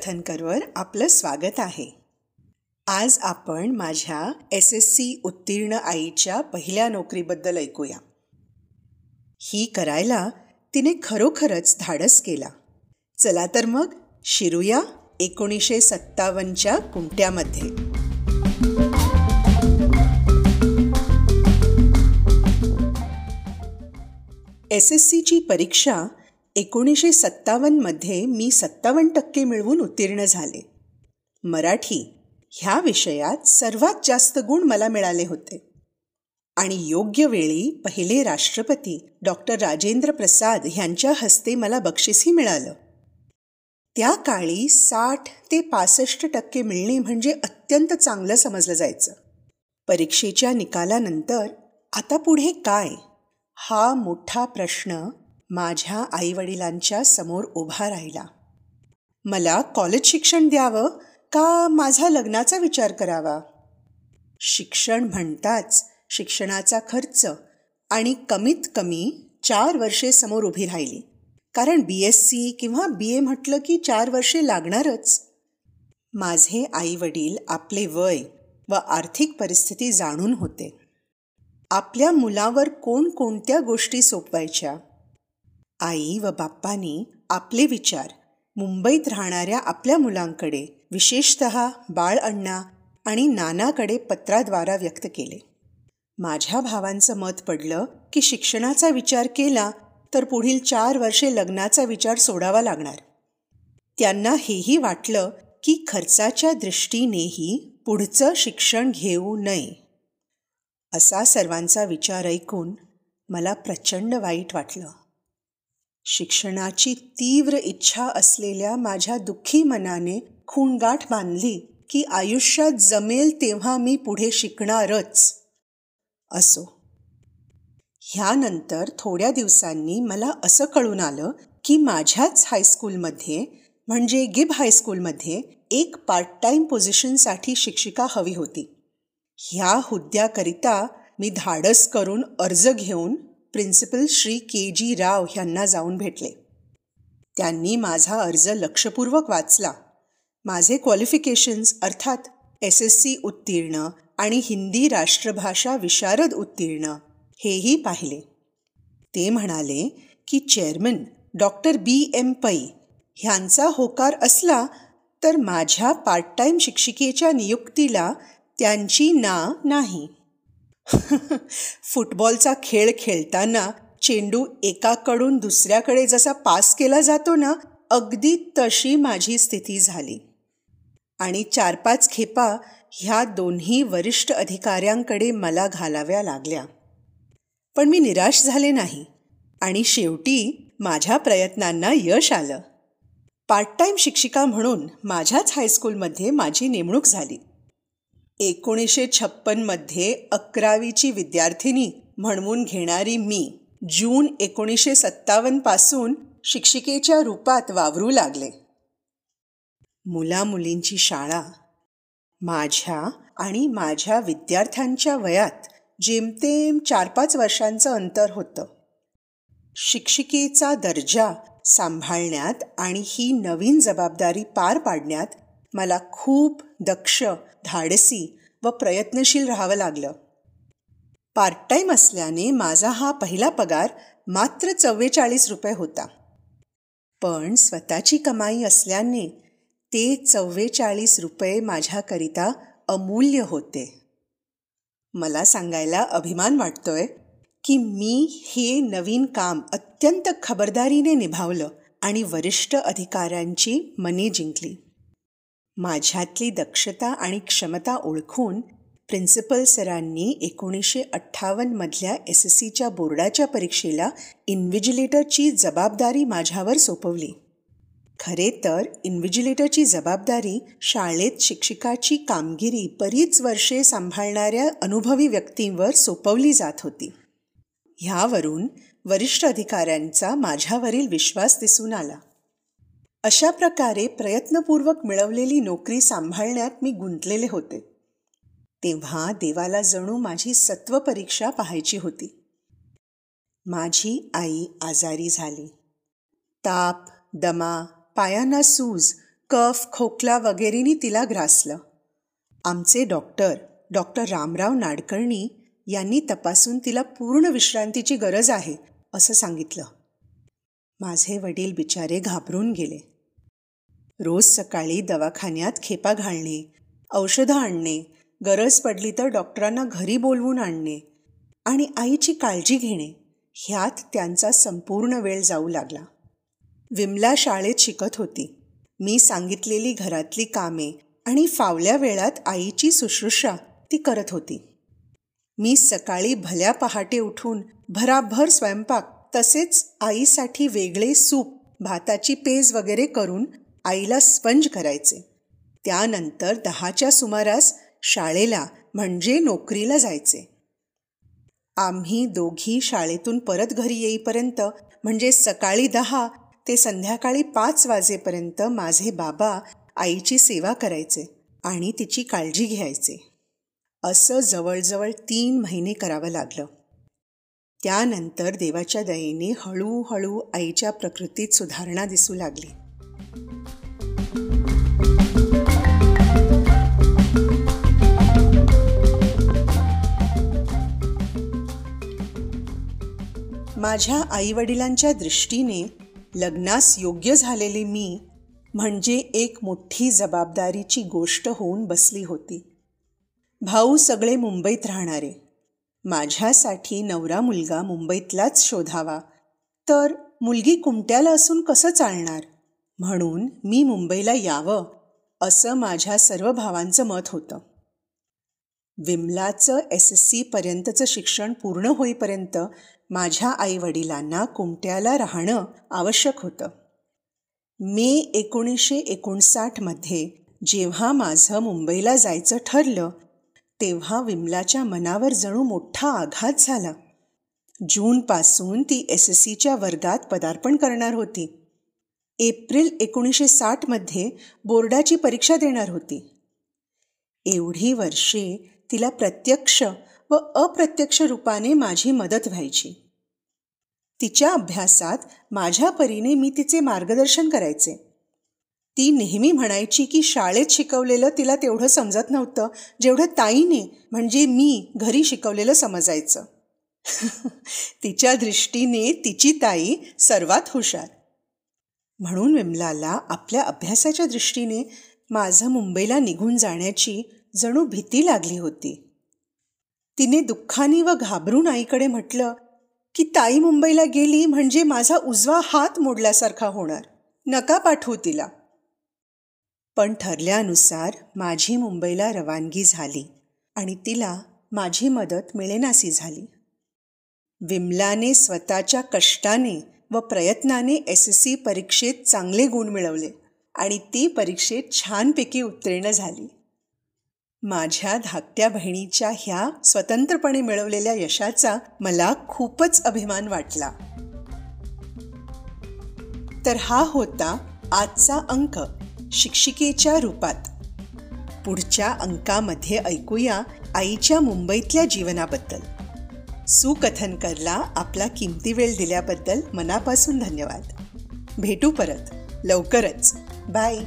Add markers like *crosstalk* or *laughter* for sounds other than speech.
कथनकरवर आपलं स्वागत आहे. आज आपण माझ्या एस एस सी उत्तीर्ण आईच्या पहिल्या नोकरीबद्दल ऐकूया. ही करायला तिने खरोखरच धाडस केला. चला तर मग शिरूया एकोणीसशे सत्तावन्नच्या कुंट्यामध्ये एस एस सीची परीक्षा एकोणीसशे सत्तावन्नमध्ये मी सत्तावन्न टक्के मिळवून उत्तीर्ण झाले. मराठी ह्या विषयात सर्वात जास्त गुण मला मिळाले होते. आणि योग्य वेळी पहिले राष्ट्रपती डॉक्टर राजेंद्र प्रसाद ह्यांच्या हस्ते मला बक्षीसही मिळालं. त्या काळी साठ ते पासष्ट टक्के मिळणे म्हणजे अत्यंत चांगलं समजलं जायचं. परीक्षेच्या निकालानंतर आता पुढे काय? हा मोठा प्रश्न माझ्या आईवडिलांच्या समोर उभा राहिला. मला कॉलेज शिक्षण द्यावं का माझा लग्नाचा विचार करावा? शिक्षण म्हणताच शिक्षणाचा खर्च आणि कमीत कमी चार वर्षे समोर उभी राहिली. कारण बी एस सी किंवा बी ए म्हटलं की चार वर्षे लागणारच. माझे आईवडील आपले वय व आर्थिक परिस्थिती जाणून होते. आपल्या मुलावर कोणकोणत्या गोष्टी सोपवायच्या? आई व बाप्पानी आपले विचार मुंबईत राहणाऱ्या आपल्या मुलांकडे विशेषत बाळ अण्णा आणि नानाकडे पत्राद्वारा व्यक्त केले. माझ्या भावांचं मत पडलं की शिक्षणाचा विचार केला तर पुढील चार वर्षे लग्नाचा विचार सोडावा लागणार. त्यांना हेही वाटलं की खर्चाच्या दृष्टीनेही पुढचं शिक्षण घेऊ नये. असा सर्वांचा विचार ऐकून मला प्रचंड वाईट वाटलं. शिक्षणाची तीव्र इच्छा असलेल्या माझ्या दुःखी मनाने खूणगाठ बांधली की आयुष्यात जमेल तेव्हा मी पुढे शिकणारच. असो. ह्यानंतर थोड्या दिवसांनी मला असं कळून आलं की माझ्याच हायस्कूलमध्ये म्हणजे गिब हायस्कूलमध्ये एक पार्ट टाईम पोझिशनसाठी शिक्षिका हवी होती. ह्या हुद्द्याकरिता मी धाडस करून अर्ज घेऊन प्रिन्सिपल श्री के जी राव ह्यांना जाऊन भेटले. त्यांनी माझा अर्ज लक्षपूर्वक वाचला. माझे क्वालिफिकेशन्स अर्थात एस एस सी उत्तीर्ण आणि हिंदी राष्ट्रभाषा विशारद उत्तीर्ण हेही पाहिले. ते म्हणाले की चेअरमन डॉक्टर बी एम पै ह्यांचा होकार असला तर माझ्या पार्ट टाईम शिक्षिकेच्या नियुक्तीला त्यांची ना नाही. *laughs* फुटबॉलचा खेळ खेळताना चेंडू एकाकडून दुसऱ्याकडे जसा पास केला जातो ना अगदी तशी माझी स्थिती झाली. आणि चार पाच खेपा ह्या दोन्ही वरिष्ठ अधिकाऱ्यांकडे मला घालाव्या लागल्या. पण मी निराश झाले नाही आणि शेवटी माझ्या प्रयत्नांना यश आलं. पार्ट टाईम शिक्षिका म्हणून माझ्याच हायस्कूलमध्ये माझी नेमणूक झाली. एकोणीसशे छप्पनमध्ये अकरावीची विद्यार्थिनी म्हणवून घेणारी मी जून एकोणीसशे सत्तावन्नपासून शिक्षिकेच्या रूपात वावरू लागले. मुलामुलींची शाळा माझ्या आणि माझ्या विद्यार्थ्यांच्या वयात जेमतेम चार पाच वर्षांचं अंतर होतं. शिक्षिकेचा दर्जा सांभाळण्यात आणि ही नवीन जबाबदारी पार पाडण्यात मला खूप दक्ष धाडसी व प्रयत्नशील राहावं लागलं. पार्ट टाईम असल्याने माझा हा पहिला पगार मात्र चव्वेचाळीस रुपये होता. पण स्वतःची कमाई असल्याने ते चव्वेचाळीस रुपये माझ्याकरिता अमूल्य होते. मला सांगायला अभिमान वाटतोय की मी हे नवीन काम अत्यंत खबरदारीने निभावलं आणि वरिष्ठ अधिकाऱ्यांची मने जिंकली. माझ्यातली दक्षता आणि क्षमता ओळखून प्रिन्सिपल सरांनी एकोणीसशे अठ्ठावन्नमधल्या एस एस सीच्या बोर्डाच्या परीक्षेला इन्व्हिजिलेटरची जबाबदारी माझ्यावर सोपवली. खरे तर इन्व्हिजिलेटरची जबाबदारी शाळेत शिक्षिकाची कामगिरी बरीच वर्षे सांभाळणाऱ्या अनुभवी व्यक्तींवर सोपवली जात होती. ह्यावरून वरिष्ठ अधिकाऱ्यांचा माझ्यावरील विश्वास दिसून आला. अशा प्रकारे प्रयत्नपूर्वक मिळवलेली नोकरी सांभाळण्यात मी गुंतलेले होते. तेव्हा देवाला जणू माझी सत्व परीक्षा पाहायची होती. माझी आई आजारी झाली. ताप दमा पायांना सूज कफ खोकला वगैरेनी तिला ग्रासलं. आमचे डॉक्टर डॉक्टर रामराव नाडकर्णी यांनी तपासून तिला पूर्ण विश्रांतीची गरज आहे असं सांगितलं. माझे वडील बिचारे घाबरून गेले. रोज सकाळी दवाखान्यात खेपा घालणे औषधं आणणे गरज पडली तर डॉक्टरांना घरी बोलवून आणणे आणि आईची काळजी घेणे ह्यात त्यांचा संपूर्ण वेळ जाऊ लागला. विमला शाळेत शिकत होती. मी सांगितलेली घरातली कामे आणि फावल्या वेळात आईची शुश्रूषा ती करत होती. मी सकाळी भल्या पहाटे उठून भराभर स्वयंपाक तसेच आईसाठी वेगळे सूप भाताची पेज वगैरे करून आईला स्पंज करायचे. त्यानंतर दहाच्या सुमारास शाळेला म्हणजे नोकरीला जायचे. आम्ही दोघी शाळेतून परत घरी येईपर्यंत म्हणजे सकाळी दहा ते संध्याकाळी पाच वाजेपर्यंत माझे बाबा आईची सेवा करायचे आणि तिची काळजी घ्यायचे. असं जवळजवळ तीन महिने करावं लागलं. त्यानंतर देवाच्या दयेने हळूहळू आईच्या प्रकृतीत सुधारणा दिसू लागली. माझ्या आईवडिलांच्या दृष्टीने लग्नास योग्य झालेले मी म्हणजे एक मोठी जबाबदारीची गोष्ट होऊन बसली होती. भाऊ सगळे मुंबईत राहणारे. माझ्यासाठी नवरा मुलगा मुंबईतलाच शोधावा. तर मुलगी कुमट्याला असून कसं चालणार? म्हणून मी मुंबईला यावं असं माझ्या सर्व भावांचं मत होतं. विमलाचं एस एस सीपर्यंतचं शिक्षण पूर्ण होईपर्यंत माझ्या आईवडिलांना कुमट्याला राहणं आवश्यक होतं. मे एकोणीसशे एकोणसाठमध्ये जेव्हा माझं मुंबईला जायचं ठरलं तेव्हा विमलाच्या मनावर जणू मोठा आघात झाला. जूनपासून ती एस एस सीच्या वर्गात पदार्पण करणार होती. एप्रिल एकोणीसशे साठमध्ये बोर्डाची परीक्षा देणार होती. एवढी वर्षे तिला प्रत्यक्ष व अप्रत्यक्ष रूपाने माझी मदत व्हायची. तिच्या अभ्यासात माझ्या परीने मी तिचे मार्गदर्शन करायचे. ती नेहमी म्हणायची की शाळेत शिकवलेलं तिला तेवढं समजत नव्हतं जेवढं ताईने म्हणजे मी घरी शिकवलेलं समजायचं. *laughs* तिच्या दृष्टीने तिची ताई सर्वात हुशार. म्हणून विमलाला आपल्या अभ्यासाच्या दृष्टीने माझं मुंबईला निघून जाण्याची जणू भीती लागली होती. तिने दुःखाने व घाबरून आईकडे म्हटलं की ताई मुंबईला गेली म्हणजे माझा उजवा हात मोडल्यासारखा होणार. नका पाठवू तिला. पण ठरल्यानुसार माझी मुंबईला रवानगी झाली आणि तिला माझी मदत मिळेनासी झाली. विमलाने स्वतःच्या कष्टाने व प्रयत्नाने एस एस सी परीक्षेत चांगले गुण मिळवले आणि ती परीक्षेत छानपैकी उत्तीर्ण झाली. माझ्या धाकट्या बहिणीच्या ह्या स्वतंत्रपणे मिळवलेल्या यशाचा मला खूपच अभिमान वाटला. तर हा होता आजचा अंक. शिक्षिकेच्या रूपात. पुढच्या अंकामध्ये ऐकूया आईच्या मुंबईतल्या जीवनाबद्दल. सुकथनकरला आपला किमती वेळ दिल्याबद्दल मनापासून धन्यवाद. भेटू परत. लवकरच. बाय.